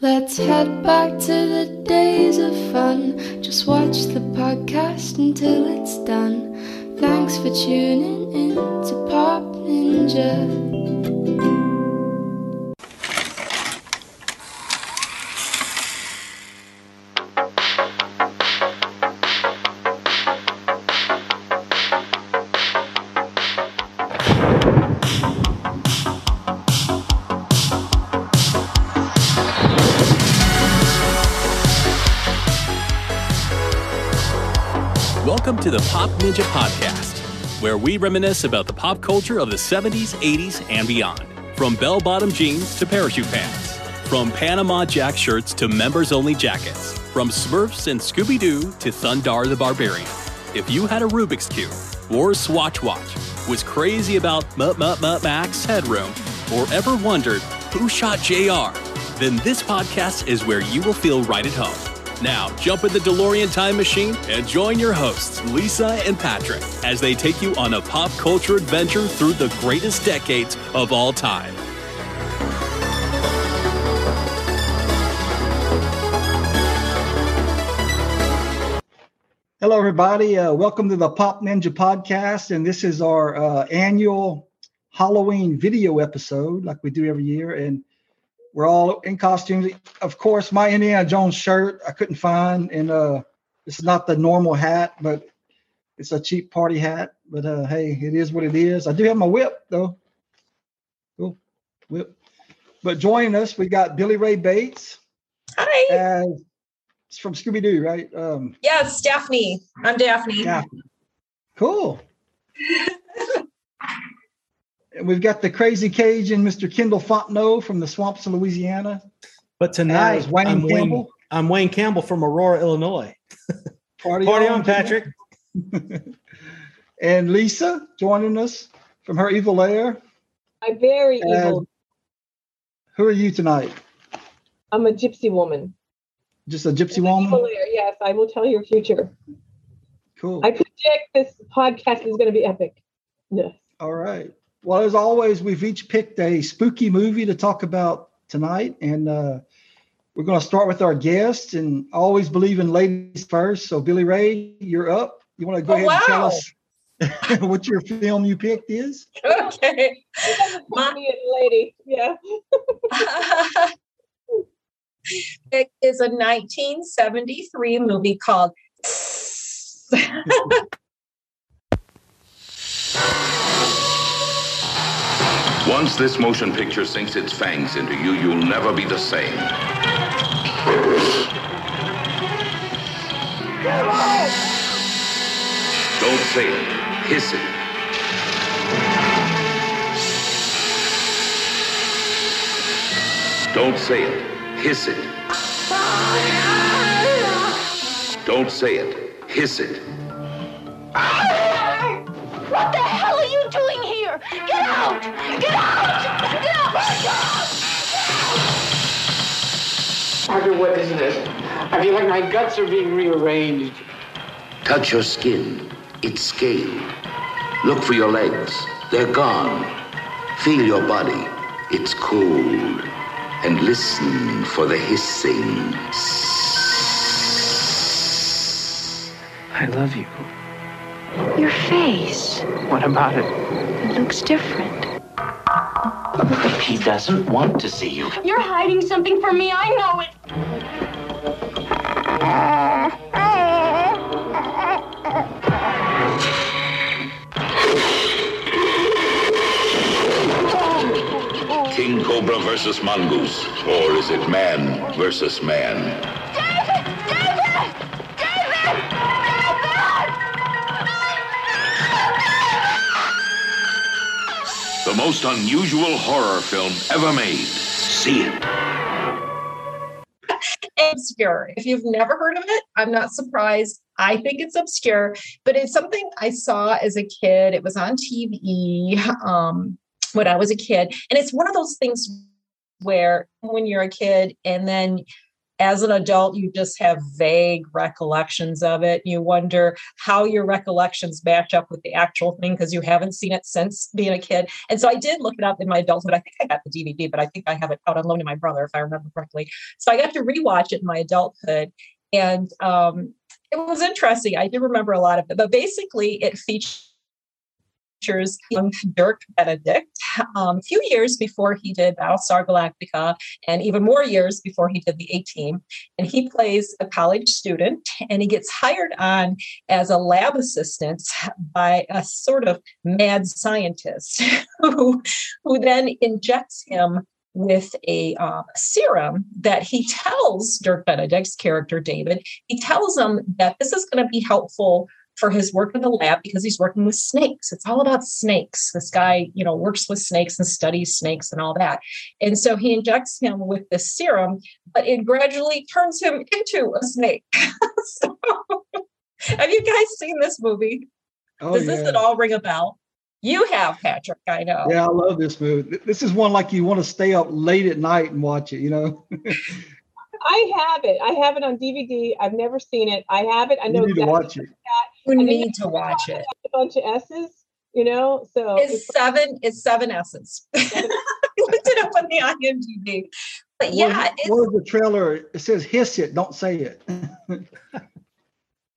Let's head back to the days of fun. Just watch the podcast until it's done. Thanks for tuning in to Pop Ninja. Ninja Podcast, where we reminisce about the pop culture of the 70s, 80s, and beyond. From bell bottom jeans to parachute pants, from Panama Jack shirts to members only jackets, from Smurfs and Scooby Doo to Thundarr the Barbarian. If you had a Rubik's Cube, wore a Swatch watch, was crazy about Mutt Mutt Max headroom, or ever wondered who shot JR, then this podcast is where you will feel right at home. Now, jump in the DeLorean time machine and join your hosts, Lisa and Patrick, as they take you on a pop culture adventure through the greatest decades of all time. Hello, everybody. Uh, welcome to the Pop Ninja Podcast. And this is our uh, annual Halloween video episode, like we do every year. And we're all in costumes. Of course, my Indiana Jones shirt I couldn't find. And uh, this is not the normal hat, but it's a cheap party hat. But uh, hey, it is what it is. I do have my whip, though. Cool. Whip. But joining us, we got Billy Ray Bates. Hi. As, it's from Scooby Doo, right? Um, Yes, Daphne. I'm Daphne. Daphne. Cool. and we've got the crazy Cajun, Mr. Kendall Fontenot from the swamps of Louisiana. But tonight, As Wayne I'm, Wayne, Campbell. I'm Wayne Campbell from Aurora, Illinois. Party, Party on, Patrick. and Lisa joining us from her evil lair. I'm very And- evil. Who are you tonight? I'm a gypsy woman. Just a gypsy Evil woman? lair, Yes, I will tell your future. Cool. I predict this podcast is going to be epic. Yes. All right. Well, as always, we've each picked a spooky movie to talk about tonight. And uh, we're going to start with our guests and always believe in ladies first. So, Billy Ray, you're up. You want to go Oh, ahead and tell us what your film you picked is? Okay. My- Me and lady. Yeah. it is a 1973 movie called Once this motion picture sinks its fangs into you, you'll never be the same. Don't say it. Hiss it. Don't say it. Hiss it. Don't say it. Hiss it. What Get out! Get out! Get out! Doctor, what is this? I feel like my guts are being rearranged. Touch your skin. It's scaled. Look for your legs. They're gone. Feel your body. It's cold. And listen for the hissing. I love you. Your face. What about it? It looks different. He doesn't want to see you. You're hiding something from me. I know it. King Cobra versus Mongoose. Or is it man versus man? Most unusual horror film ever made. See it. obscure. If you've never heard of it, I'm not surprised. I think it's obscure, but it's something I saw as a kid. It was on TV um, when I was a kid. And it's one of those things where when you're a kid and then as an adult, you just have vague recollections of it. You wonder how your recollections match up with the actual thing because you haven't seen it since being a kid. And so I did look it up in my adulthood. I think I got the DVD, but I think I have it out on loan to my brother, if I remember correctly. So I got to rewatch it in my adulthood. And um, it was interesting. I do remember a lot of it, but basically, it features features Dirk Benedict um, a few years before he did Battlestar Galactica, and even more years before he did the A Team. And he plays a college student, and he gets hired on as a lab assistant by a sort of mad scientist who, who then injects him with a uh, serum that he tells Dirk Benedict's character David, he tells him that this is going to be helpful for his work in the lab because he's working with snakes. It's all about snakes. This guy, you know, works with snakes and studies snakes and all that. And so he injects him with this serum, but it gradually turns him into a snake. so, have you guys seen this movie? Oh, Does this at all ring a bell? You have, Patrick. I know. Yeah, I love this movie. This is one like you want to stay up late at night and watch it. You know, I have it. I have it on DVD. I've never seen it. I have it. I know you need to watch it. You And need to watch it. a bunch of S's, you know. So It's seven. It's seven S's. I looked it up on the IMDb. But yeah, what, it's, what is the trailer? It says "hiss it, don't say it."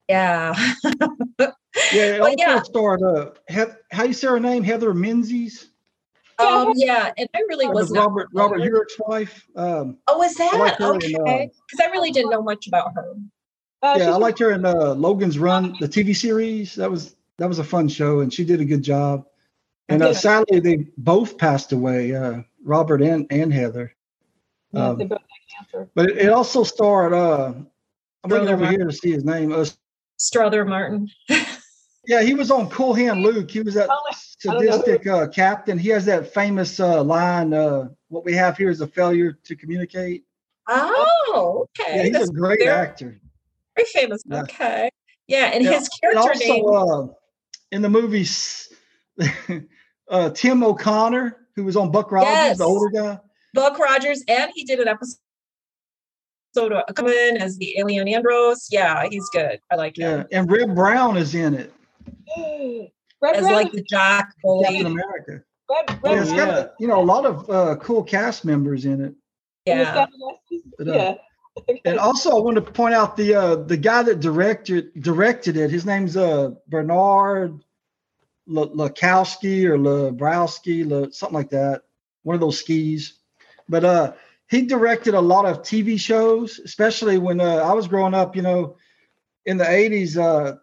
yeah. Yeah, it But also yeah. starred uh, Heath- how you say her name? Heather Menzies, Um, yeah, and I really was the not Robert Robert familiar. Urich's wife. Um, Oh, is that like okay? Because I really didn't know much about her. Uh, yeah, I liked her in uh, Logan's Run, the TV series. That was that was a fun show, and she did a good job. And uh, sadly, they both passed away, uh, Robert and and Heather. yeah, um, they both had cancer. But it, it also starred. Uh, I'm looking over Mark. here to see his name. Uh, Strother Martin. yeah, he was on Cool Hand Luke. He was that Oh, I don't know. sadistic uh, captain. He has that famous uh, line. Uh, what we have here is a failure to communicate. Oh, okay. Yeah, he's That's a great very, actor. Very famous. Yeah. Okay. Yeah, and Yeah, his And character also name. uh, in the movies, uh, Tim O'Connor, who was on Buck Rogers, Yes. the older guy. Buck Rogers, and he did an episode of come in as the alien Andros. Yeah, he's good. I like him. Yeah, and Reb Brown is in it. Red as Brown, like the jock Captain. America. Red, Yeah, Red, it's Oh, got yeah. a, you know a lot of uh, cool cast members in it. in Yeah. But, uh, yeah. And also, I want to point out the uh, the guy that directed directed it. His name's uh, Bernard L- Lakowski or Labrowski, La, something like that. One of those skis. But uh, he directed a lot of TV shows, especially when uh, I was growing up. You know, in the '80s, uh,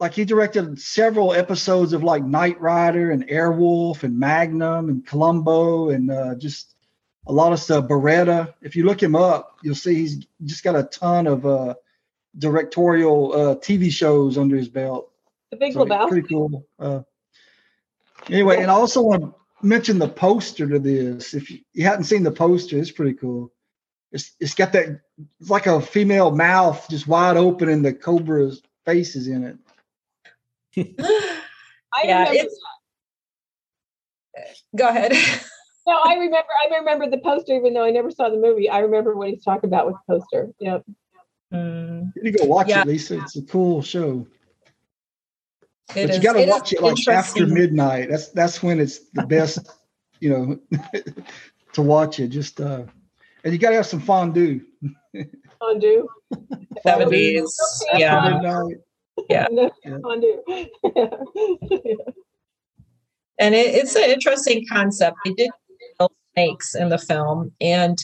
like he directed several episodes of like Knight Rider and Airwolf and Magnum and Columbo and uh, just a lot of stuff. Beretta. If you look him up, you'll see he's just got a ton of uh, directorial uh, TV shows under his belt. the Big So it's Lebowski. pretty cool. Uh, anyway, and I also want to mention the poster to this. If you, you hadn't seen the poster, it's pretty cool. It's it's got that it's like a female mouth just wide open and the cobra's face is in it. I yeah, remember. it's. Go ahead. No, I remember. I remember the poster, even though I never saw the movie. I remember what he's talking about with the poster. Yep. Mm, You need to go watch Yeah. it, Lisa. It's a cool show. it but is- you got to watch it like after midnight. That's that's when it's the best, you know, to watch it. Just uh, and you got to have some fondue. Fondue. Seventies. After Yeah. midnight. Yeah. Yeah. Fondue. and it, it's an interesting concept. They did kill snakes in the film, and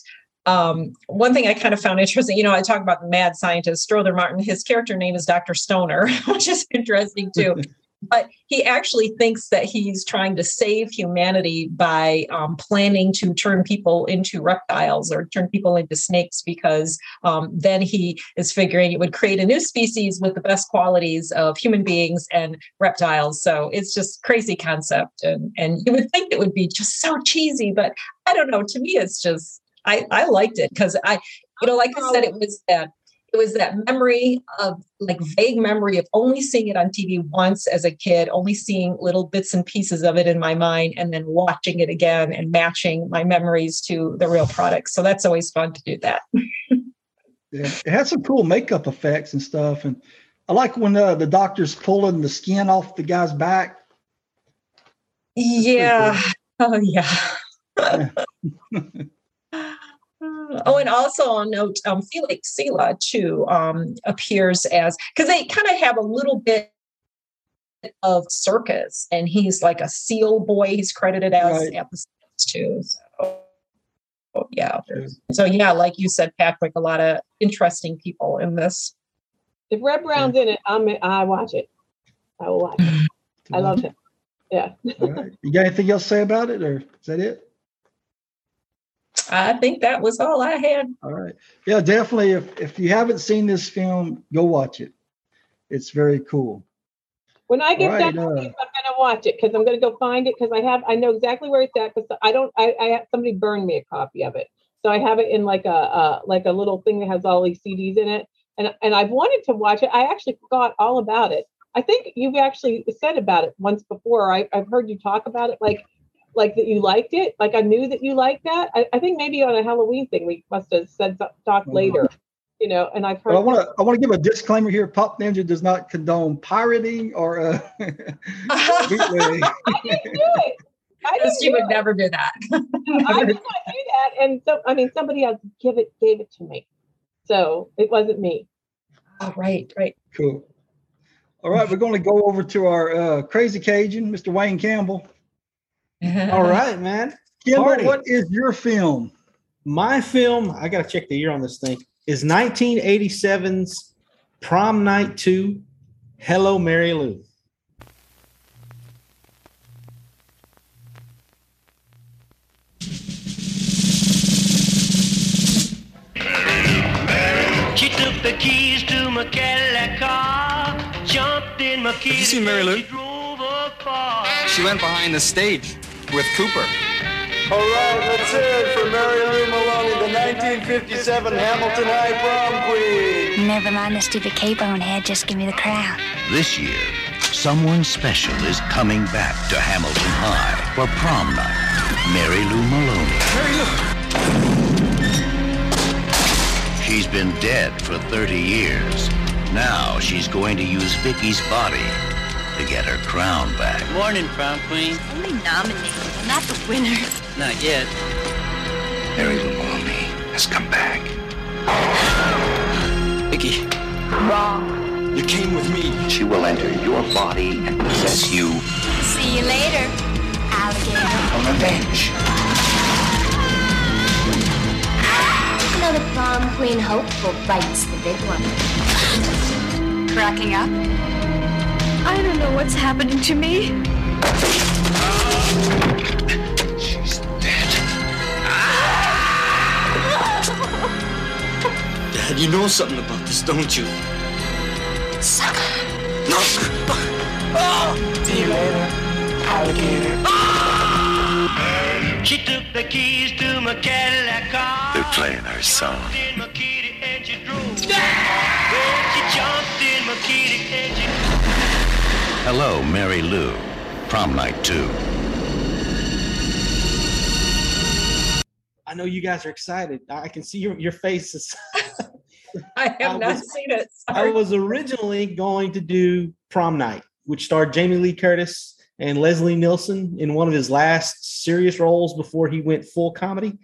um, one thing I kind of found interesting, you know, I talk about the mad scientist Strother Martin. His character name is Doctor Stoner, which is interesting too. but he actually thinks that he's trying to save humanity by um, planning to turn people into reptiles or turn people into snakes because um, then he is figuring it would create a new species with the best qualities of human beings and reptiles. So it's just crazy concept and and you would think it would be just so cheesy but i don't know. To me it's just i i liked it because i you know like i said it was that it was that memory of like vague memory of only seeing it on TV once as a kid, only seeing little bits and pieces of it in my mind, and then watching it again and matching my memories to the real product. So that's always fun to do that. Yeah, it had some cool makeup effects and stuff, and I like when uh, the doctor's pulling the skin off the guy's back. Yeah. Oh, yeah. oh, and also I'll note um, Felix Silla too um, appears as because they kind of have a little bit of circus, and he's like a seal boy. He's credited as Right. episodes too. So, yeah. So yeah, like you said, Patrick, a lot of interesting people in this. If Reb Brown's in it, I'm I watch it. I will watch it. I love him. Yeah. All right. You got anything else to say about it, or is that it? I think that was all I had. All right. Yeah, definitely. If if you haven't seen this film, go watch it. It's very cool. When I get All right, done, uh, with I'm gonna watch it because I'm gonna go find it because I have I know exactly where it's at because I don't I I have somebody burned me a copy of it so I have it in like a uh like a little thing that has all these CDs in it and and I've wanted to watch it. I actually forgot all about it. I think you've actually said about it once before. I, I've heard you talk about it like like that you liked it. Like I knew that you liked that. I, I think maybe on a Halloween thing we must have said so- talk Mhm. later. You know, and I've heard. But I want to I want to give a disclaimer here. Pop Ninja does not condone pirating or uh, bootleg. I didn't do it. I didn't She would it. never do that. I did not do that, and so I mean, somebody else give it gave it to me, so it wasn't me. Oh, right, right. Cool. All right, we're going to go over to our uh, crazy Cajun, Mr. Wayne Campbell. All right, man. Campbell, what is your film? My film, I got to check the year on this thing, is 1987's Prom Night 2, Hello, Mary Lou. She took the keys to my Cadillac car, jumped in my you seen Mary Lou? drove up far. She went behind the stage with Cooper. All right, let's hear it for Mary Lou Maloney, the 1957 Hamilton High Prom Queen. Never mind the stupid cape on head, just give me the crown. This year, someone special is coming back to Hamilton High for prom night. Mary Lou Maloney. Mary Lou. She's been dead for 30 years. Now she's going to use Vicky's body to get her crown back. Morning, prom queen. Only nominated, not the winner. Not yet. Mary Lou Maloney has come back. Vicky, Wrong. you came with me. She will enter your body and possess you See you later, alligator. for revenge. You know the prom queen hopeful bites the big one. Cracking up? I don't know what's happening to me. She's dead. Dad, you know something about this, don't you? Sucker. No. See you later, alligator. She took the keys to my Cadillac car. They're playing our song. in my kitty and she drove. Well, she jumped in my kitty and she Hello, Mary Lou. Prom night 2. I know you guys are excited. I can see your, your faces. I have I not was- seen it. I was originally going to do Prom Night, which starred Jamie Lee Curtis and Leslie Nielsen in one of his last serious roles before he went full comedy.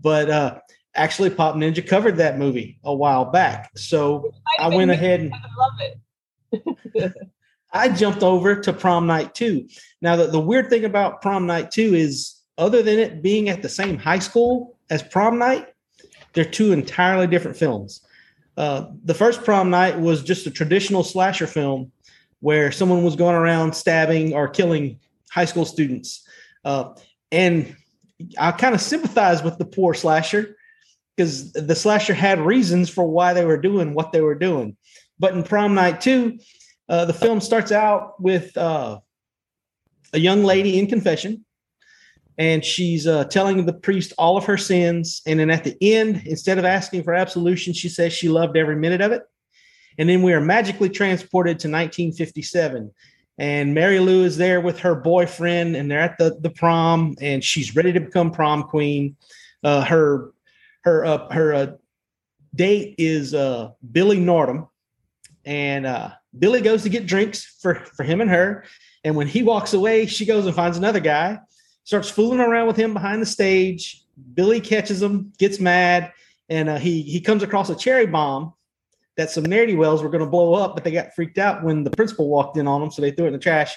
But uh, actually, Pop Ninja covered that movie a while back. So I went ahead and I love it. I jumped over to Prom Night 2. Now, the, the weird thing about Prom Night 2 is, other than it being at the same high school as Prom Night, they're two entirely different films. Uh, the first Prom Night was just a traditional slasher film where someone was going around stabbing or killing high school students. Uh, and I kind of sympathize with the poor slasher because the slasher had reasons for why they were doing what they were doing. But in Prom Night 2, uh, the film starts out with uh, a young lady in confession, and she's uh, telling the priest all of her sins. And then at the end, instead of asking for absolution, she says she loved every minute of it. And then we are magically transported to 1957. And Mary Lou is there with her boyfriend, and they're at the, the prom, and she's ready to become prom queen. Uh, her her uh, her uh, date is Billy Nordham, and Billy goes to get drinks for for him and her. And when he walks away, she goes and finds another guy, starts fooling around with him behind the stage. Billy catches him, gets mad, and uh, he he comes across a cherry bomb that some nerdy wells were going to blow up, but they got freaked out when the principal walked in on them, so they threw it in the trash.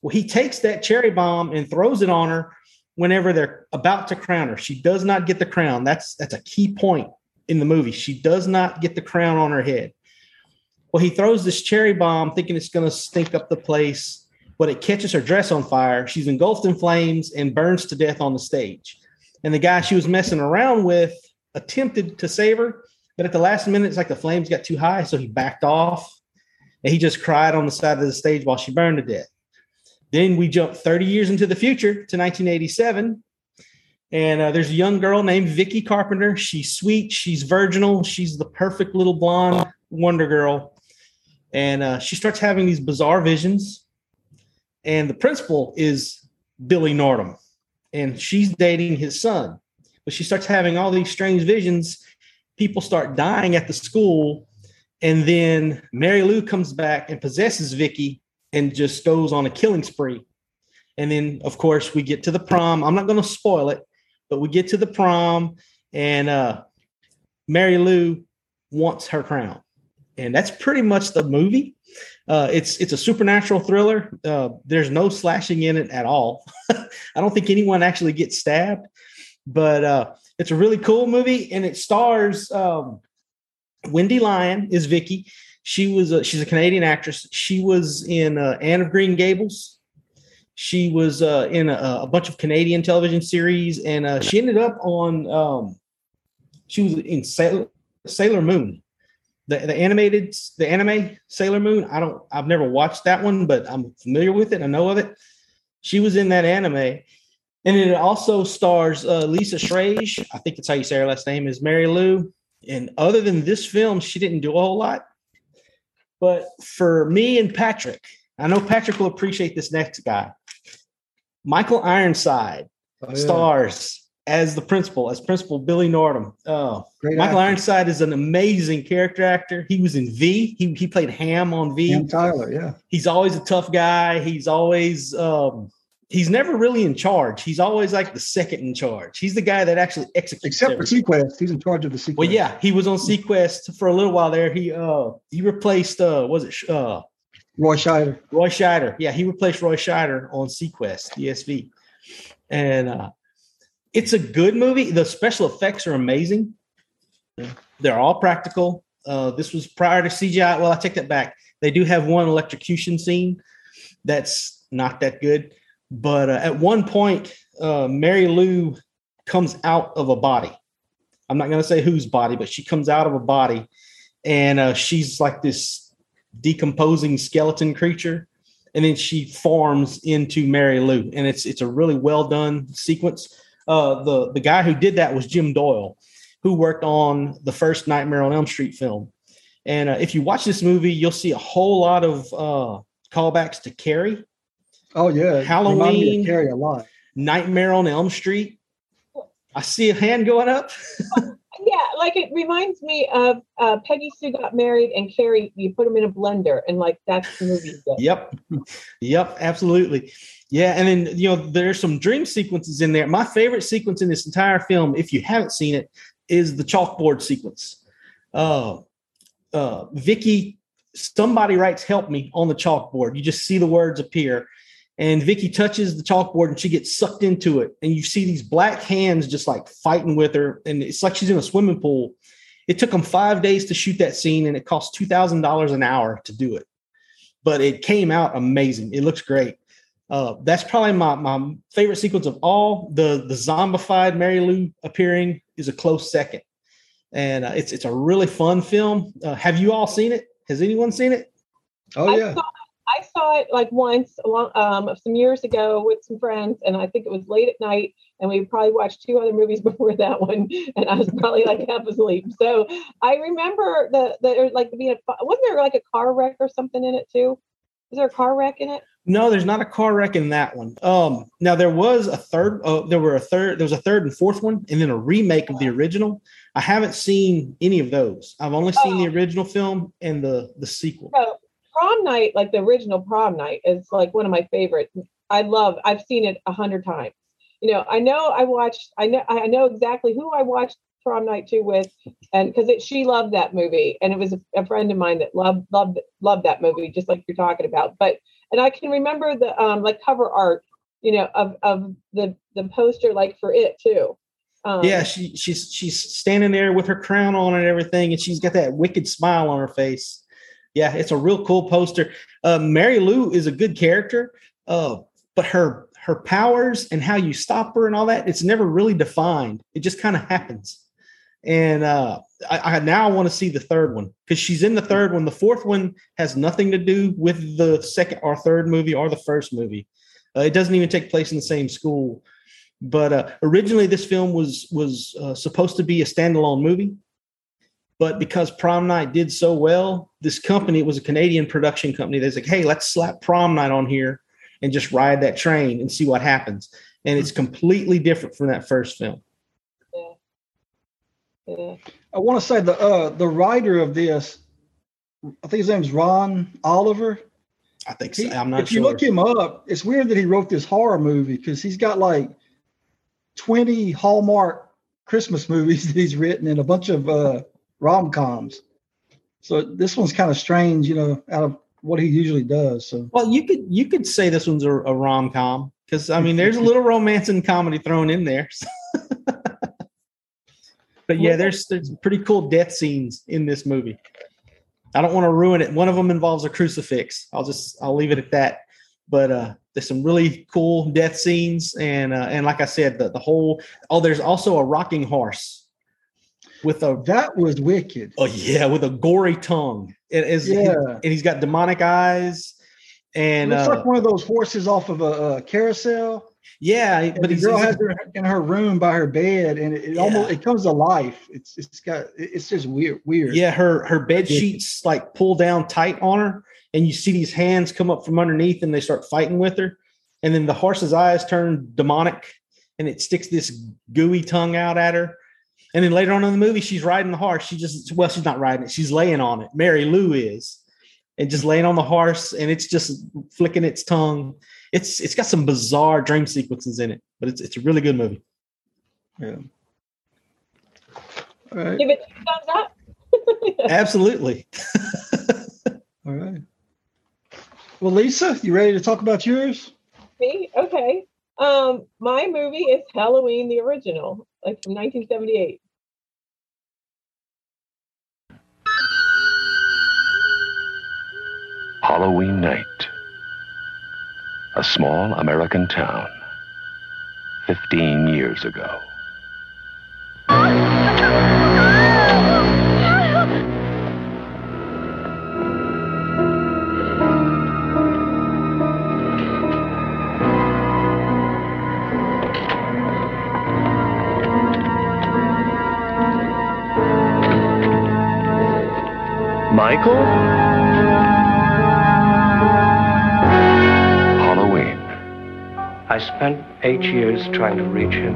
Well, he takes that cherry bomb and throws it on her whenever they're about to crown her. She does not get the crown. That's that's a key point in the movie. She does not get the crown on her head. Well, he throws this cherry bomb thinking it's going to stink up the place, but it catches her dress on fire. She's engulfed in flames and burns to death on the stage. And the guy she was messing around with attempted to save her, but at the last minute, it's like the flames got too high, so he backed off and he just cried on the side of the stage while she burned to death. Then we jump 30 years into the future to 1987. And uh, there's a young girl named Vicky Carpenter. She's sweet, she's virginal, she's the perfect little blonde Wonder Girl. And uh, she starts having these bizarre visions. And the principal is Billy Nordham, and she's dating his son. But she starts having all these strange visions. People start dying at the school. And then Mary Lou comes back and possesses Vicky and just goes on a killing spree. And then, of course, we get to the prom. I'm not going to spoil it, but we get to the prom, and uh, Mary Lou wants her crown, and that's pretty much the movie. Uh, it's it's a supernatural thriller. Uh, there's no slashing in it at all. I don't think anyone actually gets stabbed, but uh, it's a really cool movie, and it stars um, Wendy Lyon is Vicky. She was a, she's a Canadian actress. She was in uh, Anne of Green Gables. She was uh, in a, a bunch of Canadian television series, and uh, she ended up on. Um, she was in Sailor, Sailor Moon, the the animated the anime Sailor Moon. I don't. I've never watched that one, but I'm familiar with it. I know of it. She was in that anime, and it also stars uh, Lisa Schrage. I think that's how you say her last name is Mary Lou. And other than this film, she didn't do a whole lot. But for me and Patrick, I know Patrick will appreciate this next guy. Michael Ironside Oh, yeah. stars as the principal, as Principal Billy Nordham. Oh, Great Michael actor. Ironside is an amazing character actor. He was in V. He, he played Ham on V. Ham Tyler, yeah. He's always a tough guy. He's always um, he's never really in charge. He's always like the second in charge. He's the guy that actually executes. Except for everything. seaQuest, he's in charge of the seaQuest. Well, yeah, he was on seaQuest for a little while there. He uh he replaced uh was it uh Roy Scheider. Roy Scheider. Yeah, he replaced Roy Scheider on seaQuest DSV, and uh, it's a good movie. The special effects are amazing. They're all practical. Uh, this was prior to CGI. Well, I take that back. They do have one electrocution scene that's not that good, but uh, at one point, uh, Mary Lou comes out of a body. I'm not going to say whose body, but she comes out of a body, and uh, she's like this decomposing skeleton creature and then she forms into Mary Lou and it's it's a really well done sequence uh the the guy who did that was Jim Doyle who worked on the first Nightmare on Elm Street film and uh, if you watch this movie you'll see a whole lot of uh callbacks to Carrie Oh yeah, Halloween. Carrie a lot. Nightmare on Elm Street I see a hand going up Yeah, like it reminds me of uh, Peggy Sue got married and Carrie. You put them in a blender, and like that's the movie. Yep. Yep. Absolutely. Yeah. And then, you know, there's some dream sequences in there. My favorite sequence in this entire film, if you haven't seen it, is the chalkboard sequence. Uh, uh, Vicky, somebody writes help me on the chalkboard. You just see the words appear. And Vicky touches the chalkboard and she gets sucked into it. And you see these black hands just like fighting with her. And it's like she's in a swimming pool. It took them five days to shoot that scene and it cost $2,000 an hour to do it but it came out amazing. It looks great. Uh, that's probably my, my favorite sequence of all. The the zombified Mary Lou appearing is a close second, and uh, it's it's a really fun film. Uh, have you all seen it? Has anyone seen it? Oh I saw, I saw it like once long, um, some years ago with some friends, and I think it was late at night, and we probably watched two other movies before that one, and I was probably like half asleep. So I remember the the like being a, wasn't there like a car wreck or something in it too? Was there a car wreck in it? No, there's not a car wreck in that one. Um, now there was a third. Uh, there were a third. There was a third and fourth one, and then a remake of the original. I haven't seen any of those. I've only seen the original film and the the sequel. So prom night, like the original prom night, is like one of my favorite. I love. I've seen it a hundred times. You know, I know I watched. I know. I know exactly who I watched prom night two with, and because she loved that movie, and it was a, a friend of mine that loved loved loved that movie, just like you're talking about. But and I can remember the um like cover art, you know, of of the the poster like for it too. Um, yeah, she she's she's standing there with her crown on and everything, and she's got that wicked smile on her face. Yeah, it's a real cool poster. Uh, Mary Lou is a good character, uh, but her her powers and how you stop her and all that, it's never really defined. It just kind of happens. And uh, I, I now want to see the third one because she's in the third one. The fourth one has nothing to do with the second or third movie or the first movie. Uh, it doesn't even take place in the same school. But uh, originally, this film was was uh, supposed to be a standalone movie. But because Prom Night did so well, this company, it was a Canadian production company. They're like, hey, let's slap Prom Night on here and just ride that train and see what happens. And it's completely different from that first film. Yeah. I want to say the uh the writer of this, I think his name's Ron Oliver. I think so. He- I'm not if sure. you look him up, it's weird that he wrote this horror movie because he's got like 20 Hallmark Christmas movies that he's written and a bunch of uh rom coms. So this one's kind of strange, you know, out of what he usually does. So Well, you could you could say this one's a, a rom com because I mean there's a little romance and comedy thrown in there. So. but yeah, there's there's pretty cool death scenes in this movie. I don't want to ruin it. One of them involves a crucifix. I'll just I'll leave it at that. But uh, there's some really cool death scenes, and uh, and like I said, the the whole oh, there's also a rocking horse with a that was wicked. Oh yeah, with a gory tongue. It is Yeah. and he's got demonic eyes, and it looks uh, like one of those horses off of a, a carousel. yeah, And but the he's, girl has her in her room by her bed, and it, it almost it comes to life. It's it's got it's just weird weird. Yeah, her her bed sheets like pull down tight on her, and you see these hands come up from underneath, and they start fighting with her. And then the horse's eyes turn demonic, and it sticks this gooey tongue out at her. And then later on in the movie, she's riding the horse. She just well, she's not riding it; she's laying on it. Mary Lou is, and just laying on the horse, and it's just flicking its tongue. It's it's got some bizarre dream sequences in it, but it's it's a really good movie. Yeah. All right. Give it two thumbs up. Absolutely. All right. Well, Lisa, you ready to talk about yours? Me? Okay. Um, my movie is Halloween, the original, like from 1978. Halloween night. A small American town. 15 years ago. I spent eight years trying to reach him,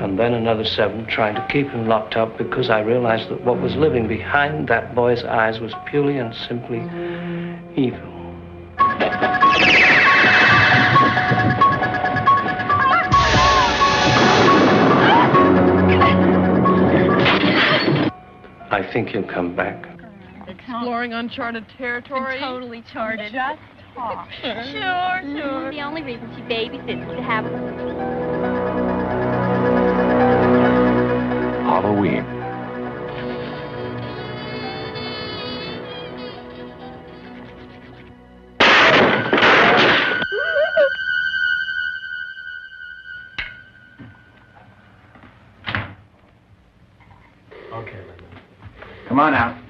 and then another seven trying to keep him locked up because I realized that what was living behind that boy's eyes was purely and simply evil. I think he'll come back. Exploring uncharted territory. totally charted. Just talk. Sure, sure. The only reason she babysits is to have Halloween. Okay, Come on out.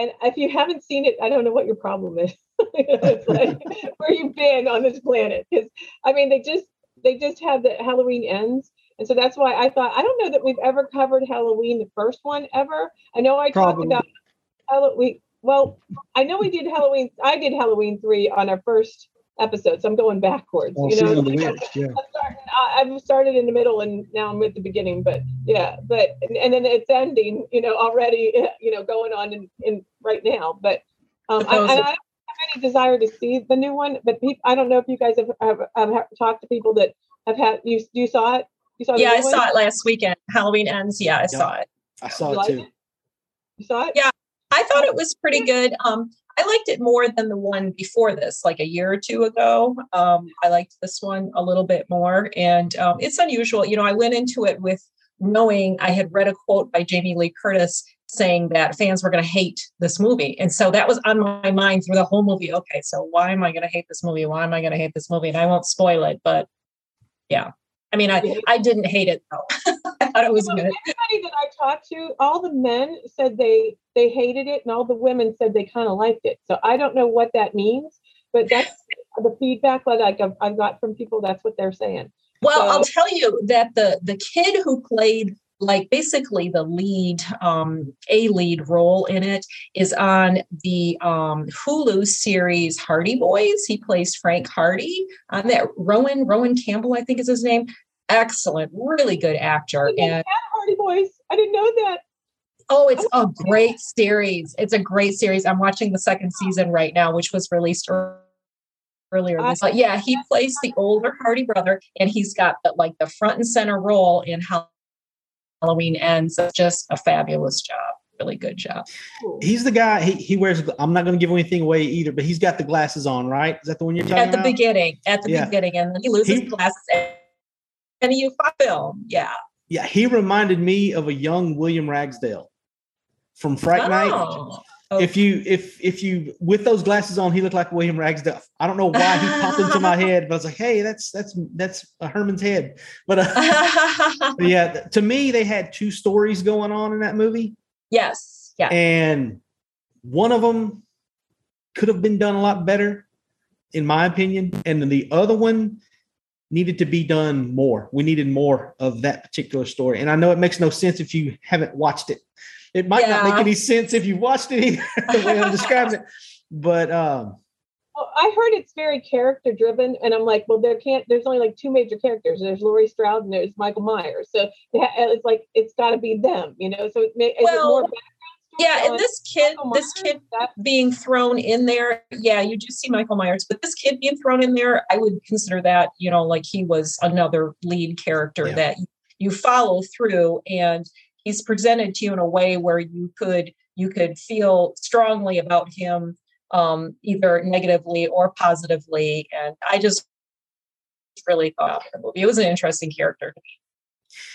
And if you haven't seen it, I don't know what your problem is. it's like where you've been on this planet. Because I mean, they just they just have the Halloween ends, and so that's why I thought I don't know that we've ever covered Halloween, the first one ever. I know I Probably. talked about Halloween. Well, I know we did Halloween. I did Halloween three on our first episode, so I'm going backwards. Oh, you know, Season of the Witch, yeah. I- I've started in the middle and now I'm at the beginning, but yeah, but and then it's ending, you know, already, you know, going on in, in right now. But um, I, and I don't have any desire to see the new one, but peop I don't know if you guys have, have, have talked to people that have had you. You saw it? You saw? the Yeah, I one? saw it last weekend. Halloween ends. Yeah, I saw it. I saw You it too. it? You saw it? Yeah, I thought it was pretty good. Um, I liked it more than the one before this, like a year or two ago. Um, I liked this one a little bit more, and um, it's unusual. You know, I went into it with knowing I had read a quote by Jamie Lee Curtis saying that fans were going to hate this movie, and so that was on my mind through the whole movie. Okay, so why am I going to hate this movie? Why am I going to hate this movie? And I won't spoil it, but yeah, I mean, I I didn't hate it though. I thought it was You know, good. Everybody that I talked to, all the men said they they hated it, and all the women said they kind of liked it. So I don't know what that means, but that's the feedback that I got, I got from people. That's what they're saying. Well, I'll tell you that the the kid who played like basically the lead um a lead role in it is on the um Hulu series Hardy Boys. He plays Frank Hardy on that Rohan Rohan Campbell I think is his name. Excellent, really good actor and Hardy Boys. I didn't know that. Oh, it's a great series. It's a great series. I'm watching the second season right now, which was released earlier this. Yeah, he plays the older Hardy brother, and he's got the, like the front and center role in Hall- Halloween Ends. It's just a fabulous job. Really good job. He's the guy. He, he wears. I'm not going to give anything away either, but he's got the glasses on, right? Is that the one you're talking about? At the about? beginning, at the Yeah. beginning, and then he loses He- glasses, and, and you film. Yeah. Yeah, he reminded me of a young William Ragsdale from Fright Night. Oh. Oh. If you if if you with those glasses on, he looked like William Ragsdale. I don't know why he popped into my head, but I was like, hey, that's that's that's a Herman's head. But, uh, but yeah, to me, they had two stories going on in that movie, Yes. Yeah. and one of them could have been done a lot better, in my opinion, and then the other one needed to be done more. We needed more of that particular story, and I know it makes no sense if you haven't watched it. It might not make any sense if you've watched it either, the way I'm describing it. But um, Well, I heard it's very character driven, and I'm like, well, there can't. There's only like two major characters. There's Laurie Strode and there's Michael Myers. So it's like it's got to be them, you know. So it may, is it more Well, yeah and this kid Michael this kid being thrown in there yeah you do see michael myers but this kid being thrown in there i would consider that you know like he was another lead character that you follow through and he's presented to you in a way where you could you could feel strongly about him um either negatively or positively and i just really thought the movie. It was an interesting character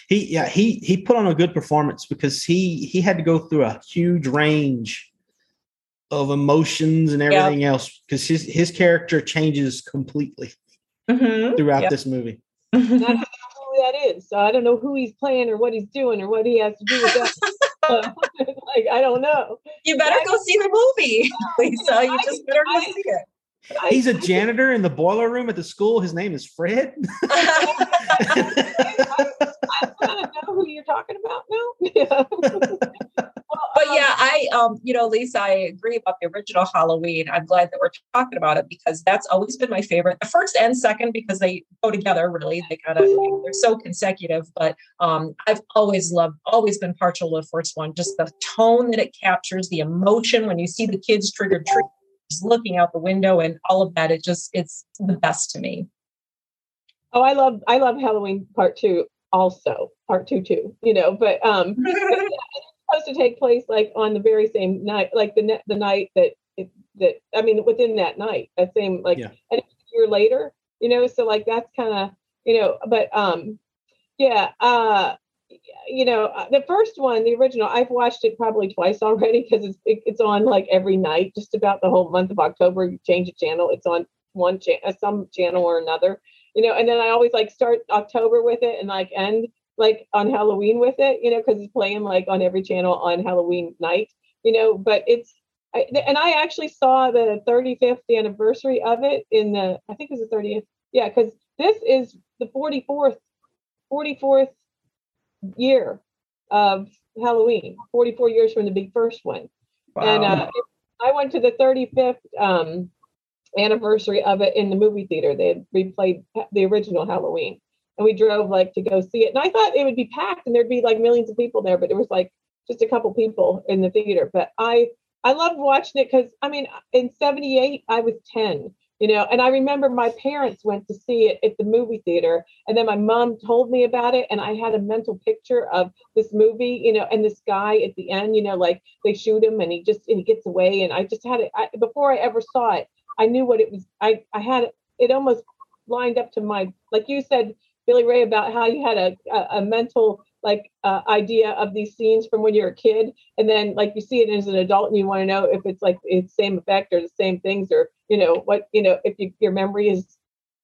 he yeah he he put on a good performance because he he had to go through a huge range of emotions and everything else because his his character changes completely throughout Yep. this movie. And I don't know who that is. So I don't know who he's playing or what he's doing or what he has to do with that. Like I don't know. you better go see the movie lisa you just better go see it He's a janitor in the boiler room at the school. His name is Fred. I don't know who you're talking about now. But yeah, I um, you know, Lisa, I agree about the original Halloween. I'm glad that we're talking about it because that's always been my favorite. The first and second because they go together. Really, they kind of they're so consecutive. But um, I've always loved, always been partial to the first one. Just the tone that it captures, the emotion when you see the kids triggered just looking out the window, and all of that. It just it's the best to me. Oh, I love I love Halloween part two also. Part two too, you know, but um but yeah, it's supposed to take place like on the very same night, like the ne- the night that it, that I mean within that night, that same like and a year later, you know, so like that's kind of you know, but um yeah, uh you know, uh, the first one, the original, I've watched it probably twice already because it's it, it's on like every night, just about the whole month of October. You change the channel, it's on one channel, some channel or another, you know. And then I always like start October with it and like end like on Halloween with it, you know, because it's playing like on every channel on Halloween night, you know. But it's I, and I actually saw the 35th anniversary of it in the I think it was the 30th. Yeah, because this is the 44th 44th year of Halloween. 44 years from the big first one. And uh, I went to the 35th um, anniversary of it in the movie theater. They had replayed the original Halloween, and we drove like to go see it. And I thought it would be packed and there'd be like millions of people there, but it was like just a couple people in the theater. But I I loved watching it because I mean, in '78 I was 10, you know, and I remember my parents went to see it at the movie theater, and then my mom told me about it, and I had a mental picture of this movie, you know, and this guy at the end, you know, like they shoot him and he just and he gets away, and I just had it I, before I ever saw it. I knew what it was. I I had it, it almost lined up to my like you said, Billy Ray, about how you had a a, a mental like uh, idea of these scenes from when you're a kid, and then like you see it as an adult, and you want to know if it's like it's same effect or the same things, or you know what you know if you, your memory is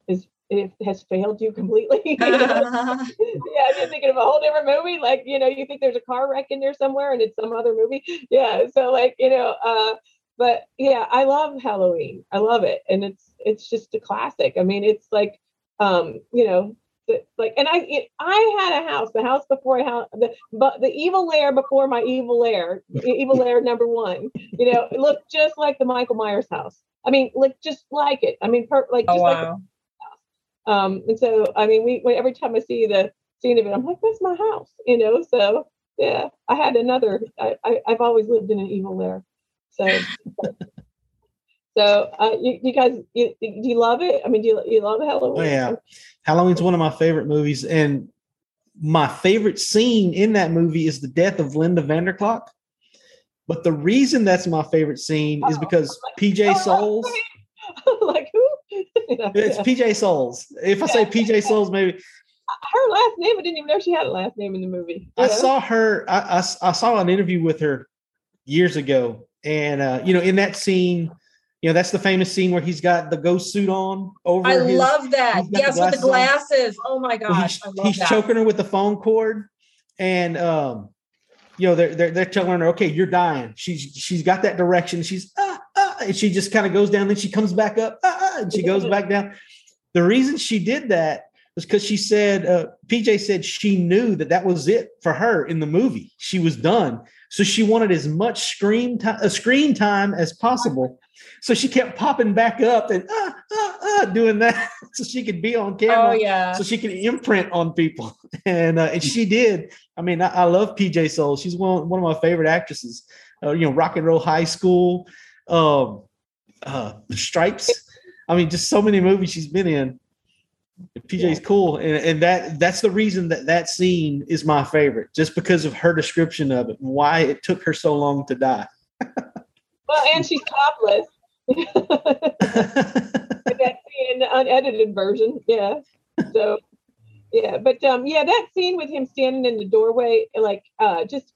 is it has failed you completely. you yeah, you're thinking of a whole different movie. Like you know, you think there's a car wreck in there somewhere, and it's some other movie. Yeah, so like you know. uh but yeah, I love Halloween. I love it, and it's it's just a classic. I mean, it's like, um, you know, like, and I it, I had a house, the house before I had the but the evil lair before my evil lair, evil lair number one. You know, it looked just like the Michael Myers house. I mean, like just like it. I mean, per, like Oh just like. wow. Um, and so I mean, we when, every time I see the scene of it, I'm like, that's my house. You know, so yeah, I had another. I, I I've always lived in an evil lair. So, so uh, you, you guys, you, do you love it? I mean, do you, you love Halloween? Oh yeah, Halloween's one of my favorite movies, and my favorite scene in that movie is the death of Lynda van der Klok. But the reason that's my favorite scene is because PJ Soles. like who? You know, It's yeah. PJ Soles. If I say PJ Soles, maybe her last name. I didn't even know she had a last name in the movie. I know? saw her. I saw an interview with her years ago, and uh, you know, in that scene, you know, that's the famous scene where he's got the ghost suit on over. I his- love that. he's Yes, with the on. glasses. Oh my Well, gosh, he's, I love he's that. choking her with the phone cord, and um, you know, they're they're, they're telling her, okay, you're dying. She's she's got that direction. She's ah, ah, and she just kind of goes down. Then she comes back up, ah, ah, and she goes back down. The reason she did that was because she said uh, PJ said she knew that that was it for her in the movie. She was done, so she wanted as much screen time, uh, screen time as possible. So she kept popping back up and ah, ah, ah, doing that, so she could be on camera. Oh, yeah. so she could imprint on people, and uh, and she did. I mean, I, I love PJ Soul. She's one one of my favorite actresses. Uh, you know, Rock and Roll High School, um, uh, Stripes. I mean, just so many movies she's been in. PJ's cool, and, and that that's the reason that that scene is my favorite, just because of her description of it and why it took her so long to die. Well, and she's topless. that scene in the unedited version, yeah. So, yeah, but um, yeah, that scene with him standing in the doorway, like, uh, just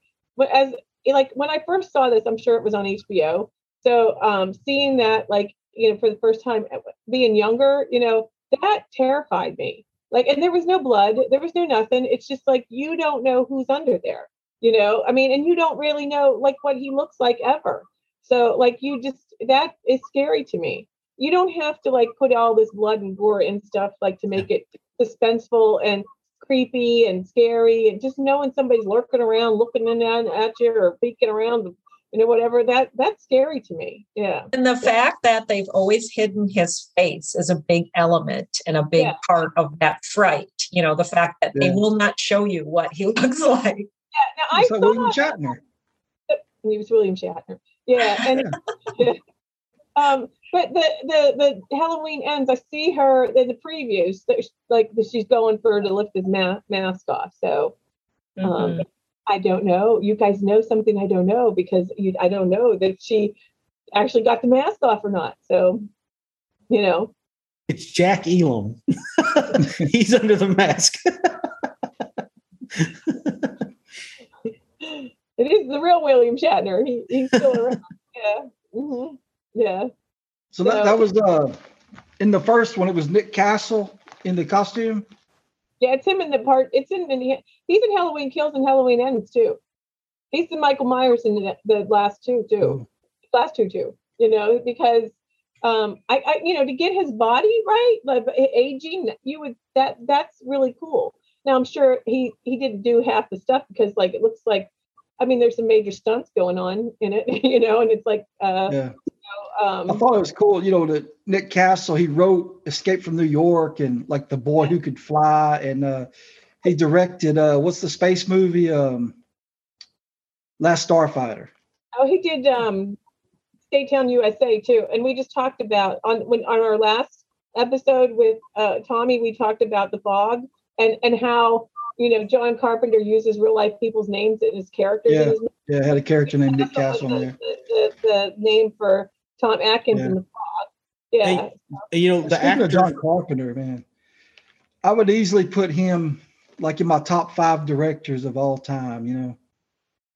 as like when I first saw this, I'm sure it was on HBO. So, um, seeing that, like, you know, for the first time, uh, being younger, you know, that terrified me. Like, and there was no blood, there was no nothing. It's just like you don't know who's under there, you know. I mean, and you don't really know like what he looks like ever. So like you just that is scary to me. You don't have to like put all this blood and gore and stuff like to make it suspenseful and creepy and scary and just knowing somebody's lurking around looking in at, at you or peeking around you know whatever that that's scary to me yeah And the fact that they've always hidden his face is a big element and a big Yeah. part of that fright. You know, the fact that they will not show you what he looks like. yeah now i It's like saw William Shatner. he was William Shatner. Yeah, and um, but the the the Halloween ends. I see her in the previews. That sh- like she's going for her to lift his ma- mask off. So um, Mhm. I don't know. You guys know something I don't know because you, I don't know that she actually got the mask off or not. So you know, It's Jack Elam. He's under the mask. it is the real William Shatner. He, he's still around. yeah. hmm Yeah. So that, So- that was uh in the first one. It was Nick Castle in the costume. Yeah, it's him in the part. It's in, in the, he's in Halloween Kills and Halloween Ends too. He's the Michael Myers in the, the last two too. last two too. You know, because um, I, I, you know, to get his body right, like aging, you would that that's really cool. Now I'm sure he he didn't do half the stuff because like it looks like, I mean, there's some major stunts going on in it, you know, and it's like, uh, Yeah. Um, I thought it was cool, you know, that Nick Castle, he wrote Escape from New York and like The Boy Who Could Fly. And uh, he directed, uh, what's the space movie? Um, Last Starfighter. Oh, he did um Skatetown USA too. And we just talked about on when on our last episode with uh Tommy, we talked about the fog and and how you know John Carpenter uses real life people's names in his characters Yeah. his Yeah, had a character named Nick Castle in there. the, the, the name for Tom Atkins in the fog. Yeah. You know, the Speaking of actor. John Carpenter, man, I would easily put him like in my top five directors of all time. You know,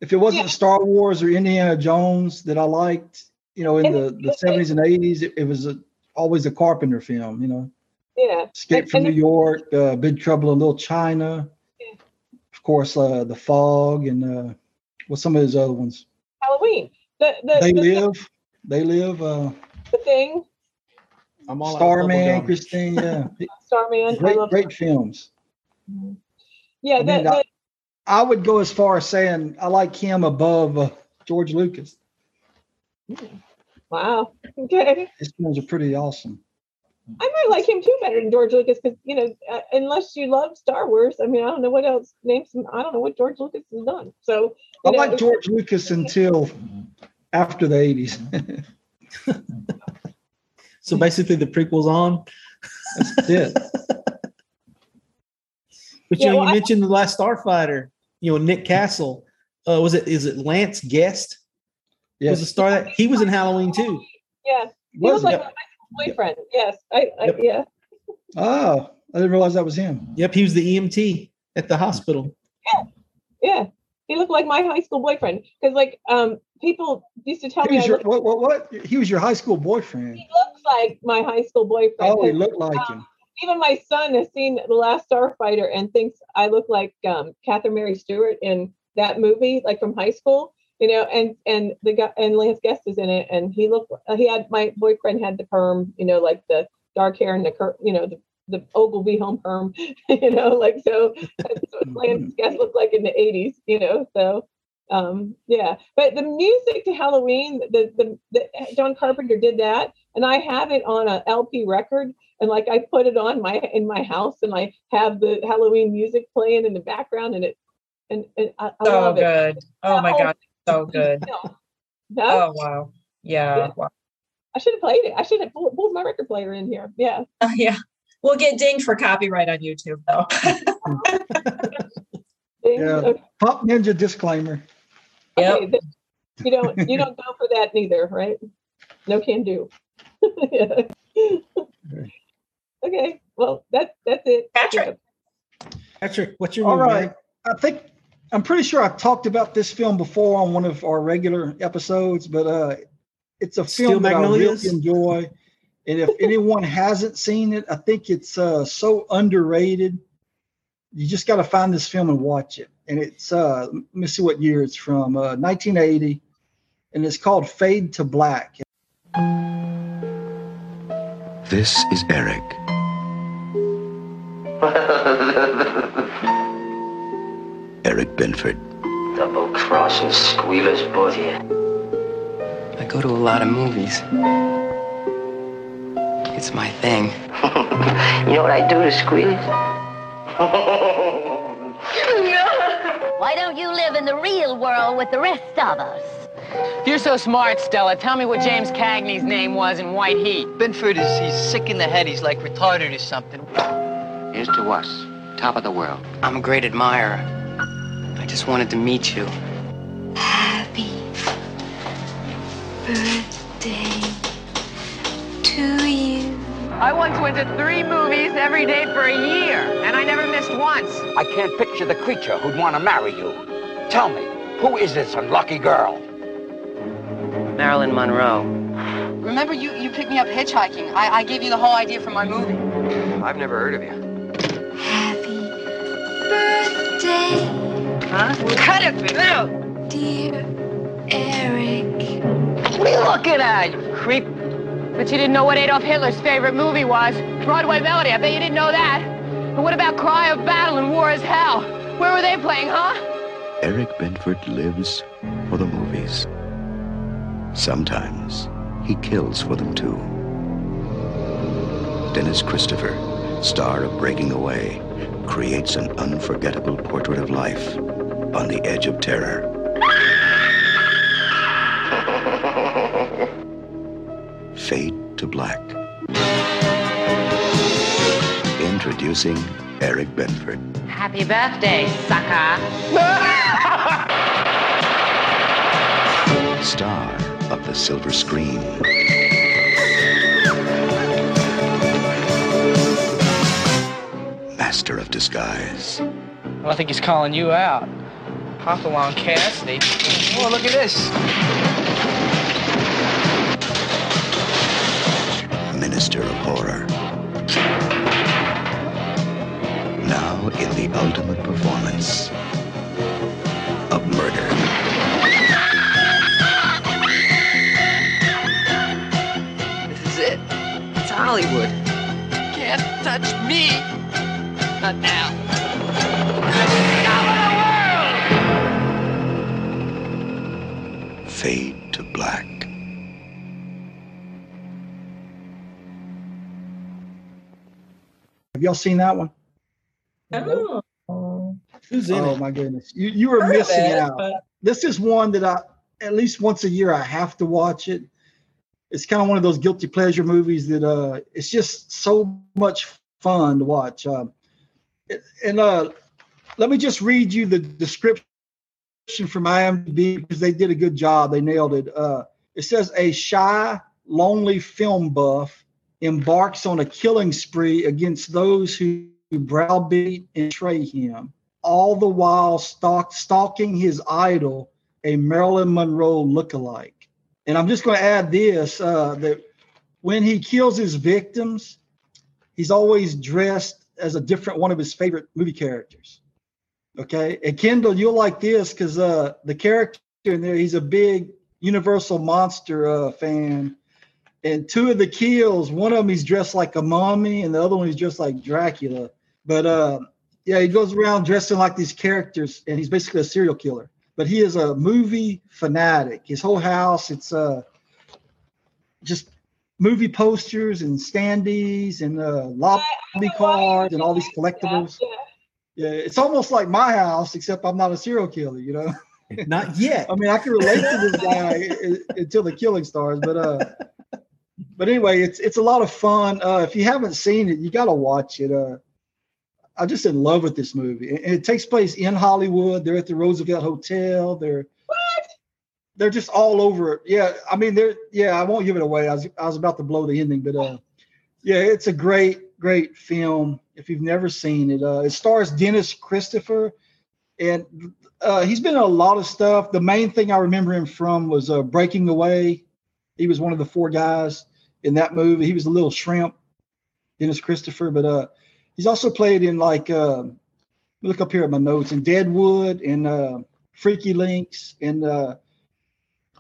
if it wasn't Star Wars or Indiana Jones that I liked, you know, in the the seventies and eighties, it, it was a, always a Carpenter film. You know, Yeah. Escape And- from and New York, uh, Big Trouble in Little China, of course, uh, The Fog, and uh, what's some of his other ones? Halloween. The the, They the, live, they live. Uh, the thing, I'm all Starman. Christine, yeah, Starman. I great, love great films. Yeah, I the, mean, the, I, I would go as far as saying I like him above uh, George Lucas. wow. Okay. His films are pretty awesome. I might like him too better than George Lucas because you know, uh, unless you love Star Wars, I mean, I don't know what else names. some- I don't know what George Lucas has done. So I know, like George Lucas until after the eighties. So basically, the prequel's on. That's it. But you know, well, you I- mentioned the last Starfighter. You know, Nick Castle. Uh, was it? Is it Lance Guest? Yes. Was the star that he was in Halloween too? Yeah, he Was looks like it? my boyfriend. Yes, I, I Yep. yeah, Oh, I didn't realize that was him. Yep, he was the EMT at the hospital. Yeah, yeah. He looked like my high school boyfriend because like um people used to tell He me was your, what, what, what? He was your high school boyfriend. he looks like my high school boyfriend. Oh, he looked like um, him. even my son has seen the last starfighter and thinks i look like um catherine mary stewart in that movie like from high school you know and and the guy and lance guest is in it and he looked he had my boyfriend had the perm you know like the dark hair and the cur- you know the the Ogilvie home perm, you know, like so that's what Lance Guest looked like in the 80s, you know. So um yeah. But the music to Halloween, the the, the John Carpenter did that, and I have it on a LP record and like I put it on my in my house and I have the Halloween music playing in the background and it and, and I, I So love it. good. Oh my Oh, God. So good. No. Oh wow. Yeah. Yeah. Wow. I should have played it. I should have pulled, pulled my record player in here. Yeah. Oh, yeah. We'll get dinged for copyright on YouTube though. Yeah. Okay. Pop Ninja disclaimer. Okay, You don't you don't go for that neither, right? No can do. Yeah. okay. Well that's that's it. Patrick. Patrick, what's your All movie, right. man? I think I'm pretty sure I talked about this film before on one of our regular episodes, but uh, it's a Steel film that I Magnolias? really enjoy. And if anyone hasn't seen it, I think it's uh, so underrated. You just got to find this film and watch it. And it's uh, let me see what year it's from. Uh, 1980, and it's called Fade to Black. This is Eric. Eric Binford. Double crossing squealers, both of you. I go to a lot of movies. It's my thing. You know what I do to squealers? Why don't you live in the real world with the rest of us? If you're so smart, Stella, tell me what James Cagney's name was in White Heat. Binford is he's sick in the head. He's like retarded or something. Here's to us, top of the world. I'm a great admirer. I just wanted to meet you. Happy birthday to you. I once went to three movies every day for a year, and I never missed once. I can't picture the creature who'd want to marry you. Tell me, who is this unlucky girl? Marilyn Monroe. Remember, you, you picked me up hitchhiking. I, I gave you the whole idea for my movie. I've never heard of you. Happy birthday, Huh? Cut it, Bill. dear Eric. What are you looking at, you creep? But you didn't know what Adolf Hitler's favorite movie was. Broadway Melody. I bet you didn't know that. But what about Cry of Battle and War is Hell? Where were they playing, huh? Eric Binford lives for the movies. Sometimes he kills for them too. Dennis Christopher, star of Breaking Away, creates an unforgettable portrait of life on the edge of terror. Fade to Black. Introducing Eric Binford. Happy birthday, sucker. star of the silver screen. Master of disguise. Well, I think he's calling you out. Hopalong Cassidy. Oh, look at this. Minister of horror. Now in the ultimate performance of murder. This is it. It's Hollywood. Can't touch me. Not now. Have y'all seen that one? Oh. Who's in oh it? my goodness, you you were Heard missing it, out. but- This is one that I at least once a year I have to watch it. It's kind of one of those guilty pleasure movies that uh, it's just so much fun to watch. Um, it- and uh, let me just read you the description from IMDb because they did a good job. They nailed it. Uh, it says a shy, lonely film buff embarks on a killing spree against those who browbeat and betray him, all the while stalk, stalking his idol, a Marilyn Monroe lookalike. And I'm just going to add this uh, that when he kills his victims, he's always dressed as a different one of his favorite movie characters. Okay. And Kendall, you'll like this because uh, the character in there, he's a big Universal Monster uh, fan. And two of the kills, one of them he's dressed like a mommy, and the other one he's dressed like Dracula. But uh, yeah, he goes around dressing like these characters, and he's basically a serial killer. But he is a movie fanatic. His whole house, it's uh, just movie posters and standees and uh, lobby cards and all these collectibles. Yeah, it's almost like my house, except I'm not a serial killer, you know. Not yet. I mean, I can relate to this guy until the killing starts, but uh, but anyway, it's it's a lot of fun. Uh, if you haven't seen it, you got to watch it. Uh, I'm just in love with this movie, and it takes place in Hollywood. They're at the Roosevelt Hotel. They're what? they're just all over. it. Yeah, I mean, they're yeah. I won't give it away. I was I was about to blow the ending, but uh, yeah, it's a great great film. If you've never seen it, uh, it stars Dennis Christopher, and uh, he's been in a lot of stuff. The main thing I remember him from was uh, Breaking Away. He was one of the four guys in that movie. He was a little shrimp, Dennis Christopher. But uh, he's also played in like uh, look up here at my notes in Deadwood and uh, FreakyLinks and uh,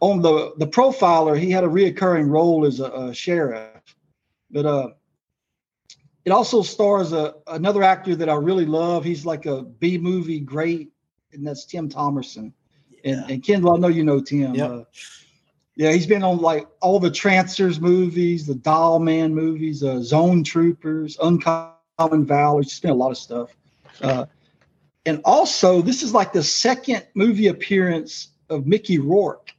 on the the profiler he had a reoccurring role as a, a sheriff. But uh, it also stars a, another actor that I really love. He's like a B movie great, and that's Tim Thomerson. And, and Kendall, I know you know Tim. Yep. Uh, yeah, he's been on like all the Trancers movies, the Dollman movies, uh, Zone Troopers, Uncommon Valor. He's been a lot of stuff. Uh, and also, this is like the second movie appearance of Mickey Rourke.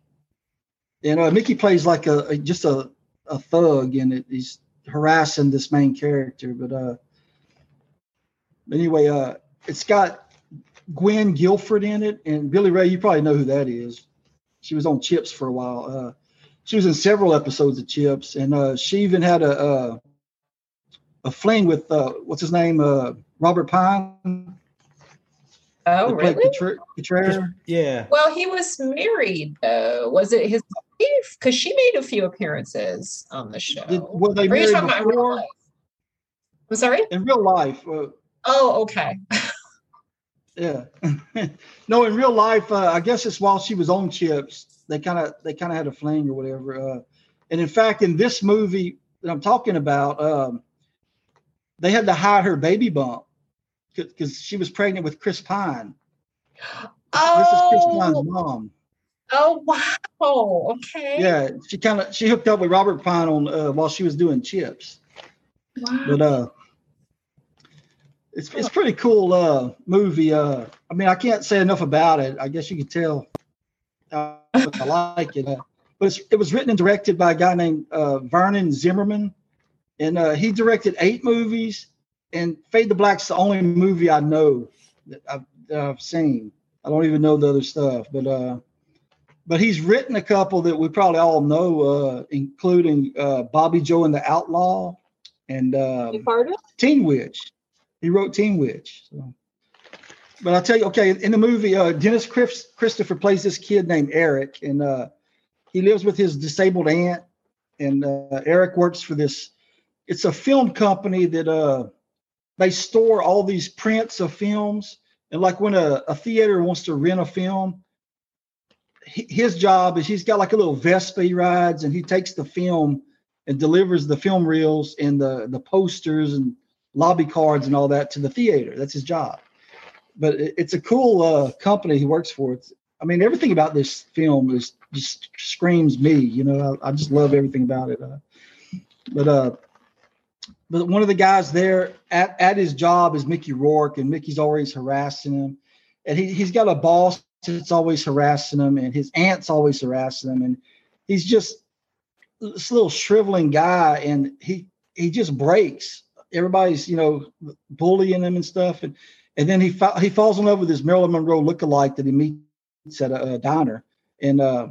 And uh, Mickey plays like a, a just a, a thug, and it, he's harassing this main character. But uh, anyway, uh, it's got Gwynne Gilford in it, and Billy Ray. You probably know who that is. She was on Chips for a while. Uh, she was in several episodes of Chips, and uh, she even had a a, a fling with uh, what's his name, uh, Robert Pine. Oh, really? Contr- Contreras. Yeah. Well, he was married though. Was it his wife? Because she made a few appearances on the show. Did, were they Or are you married talking about real before? life? I'm sorry. In real life, uh, Oh, okay. Yeah. no, in real life, uh, I guess it's while she was on Chips. they kind of they kind of had a fling or whatever. Uh, and in fact, in this movie that I'm talking about, um, they had to hide her baby bump because she was pregnant with Chris Pine. Oh, This is Chris Pine's Oh, mom. oh wow. Okay. Yeah, she kind of she hooked up with Robert Pine on uh, while she was doing Chips. Wow. But uh, it's it's pretty cool uh movie. Uh, I mean, I can't say enough about it. I guess you can tell uh, I like it. Uh, but it's, it was written and directed by a guy named uh, Vernon Zimmerman, and uh, he directed eight movies. And Fade to Black's the only movie I know that I've, that I've seen. I don't even know the other stuff, but uh, but he's written a couple that we probably all know, uh, including uh, Bobbie Jo and the Outlaw and uh, Teen Witch. He wrote Teen Witch. So. But I'll tell you, okay, in the movie, uh, Dennis Chris, Christopher plays this kid named Eric, and uh, he lives with his disabled aunt. And uh, Eric works for this. It's a film company that uh, they store all these prints of films. And like when a, a theater wants to rent a film, his job is he's got like a little Vespa he rides, and he takes the film and delivers the film reels and the the posters and lobby cards and all that to the theater. That's his job. But it- it's a cool uh, company he works for. It's, I mean, everything about this film is just screams me. You know, I, I just love everything about it. Uh, but uh, but one of the guys there at, at his job is Mickey Rourke, and Mickey's always harassing him. And he, he's got a boss that's always harassing him, and his aunt's always harassing him. And he's just this little shriveling guy, and he he just breaks. Everybody's, you know, bullying him and stuff. And and then he fa- he falls in love with this Marilyn Monroe lookalike that he meets at a, a diner. And uh,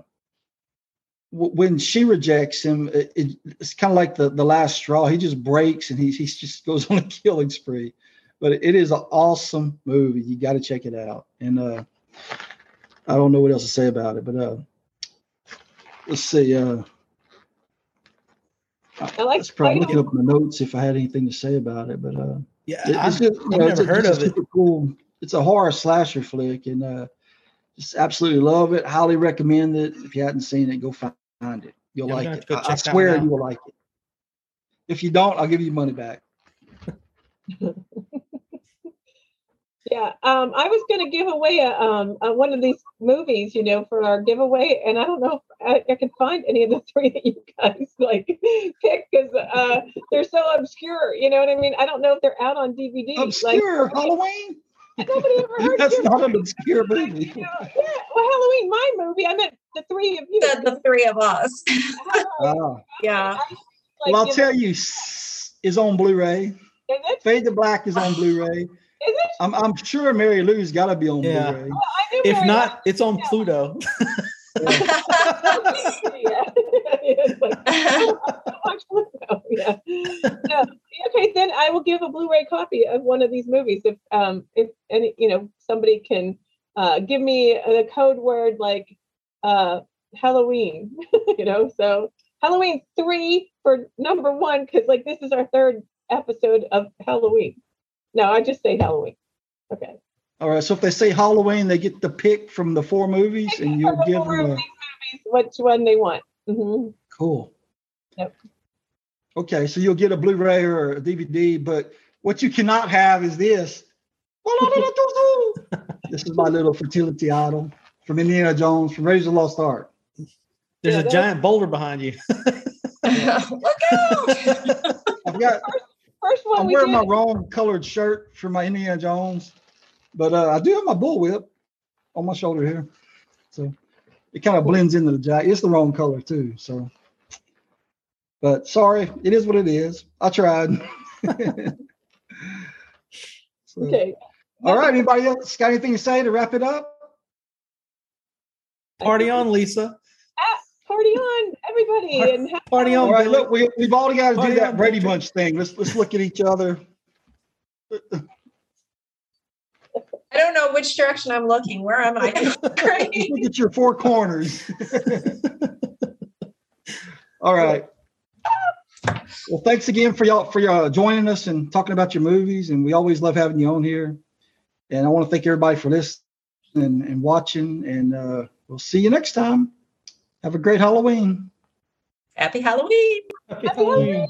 w- when she rejects him, it, it, it's kind of like the, the last straw. He just breaks and he, he just goes on a killing spree. But it is an awesome movie. You got to check it out. And uh, I don't know what else to say about it, but uh, let's see. Uh, I like. It's probably looking up my notes if I had anything to say about it, but uh, Yeah, it- I've- it's just, you I've know, never it's a- heard it's a of it. super Cool. It's a horror slasher flick, and uh, just absolutely love it. Highly recommend it. If you hadn't seen it, go find it. You'll Yeah, like it. I, I swear you will like it. If you don't, I'll give you money back. Yeah, um, I was going to give away a, um, a, one of these movies, you know, for our giveaway, and I don't know if I, I can find any of the three that you guys like pick because uh, they're so obscure. You know what I mean? I don't know if they're out on DVD. Obscure like, Halloween. Nobody ever heard That's of not an obscure movie. Yeah, well, Halloween, my movie. I meant the three of you. The, the three of us. Ah. Yeah. Like, well, I'll you tell know, you, is on Blu-ray. Is it? Fade to Black is on Blu-ray. Is it? I'm, I'm sure Mary Lou's got to be on Yeah. Blu-ray. If not, it's on Pluto. yeah. It's like, watch Pluto. yeah. No. Okay, then I will give a Blu-ray copy of one of these movies if um if any you know somebody can uh give me a code word like uh Halloween, you know. So Halloween three for number one because like this is our third episode of Halloween. No, I just say Halloween. Okay. All right. So if they say Halloween, they get the pick from the four movies, and you'll give them a Movies, which one they want. hmm cool. Yep. Okay, so you'll get a Blu-ray or a DVD, but what you cannot have is this. this is my little fertility idol from Indiana Jones from Raiders of the Lost Ark. There's Yeah, a giant boulder behind you. Look out! I've got First one I'm we wearing did. my wrong colored shirt for my Indiana Jones, but uh, I do have my bullwhip on my shoulder here, so it kind of blends into the jacket. It's the wrong color too, so. But sorry, it is what it is. I tried. So, Okay. All right. Anybody else got anything to say to wrap it up? Party on, Lisa. Party on, everybody, and have Party All on, right. Billy. Look, we, we've all got to Party do that Brady Patrick. Bunch thing. Let's let's look at each other. I don't know which direction I'm looking. Where am I? Great. Look at your four corners. All right. Well, thanks again for y'all for y'all joining us and talking about your movies. And we always love having you on here. And I want to thank everybody for listening and, and watching. And uh, we'll see you next time. Have a great Halloween. Happy Halloween. Happy Halloween.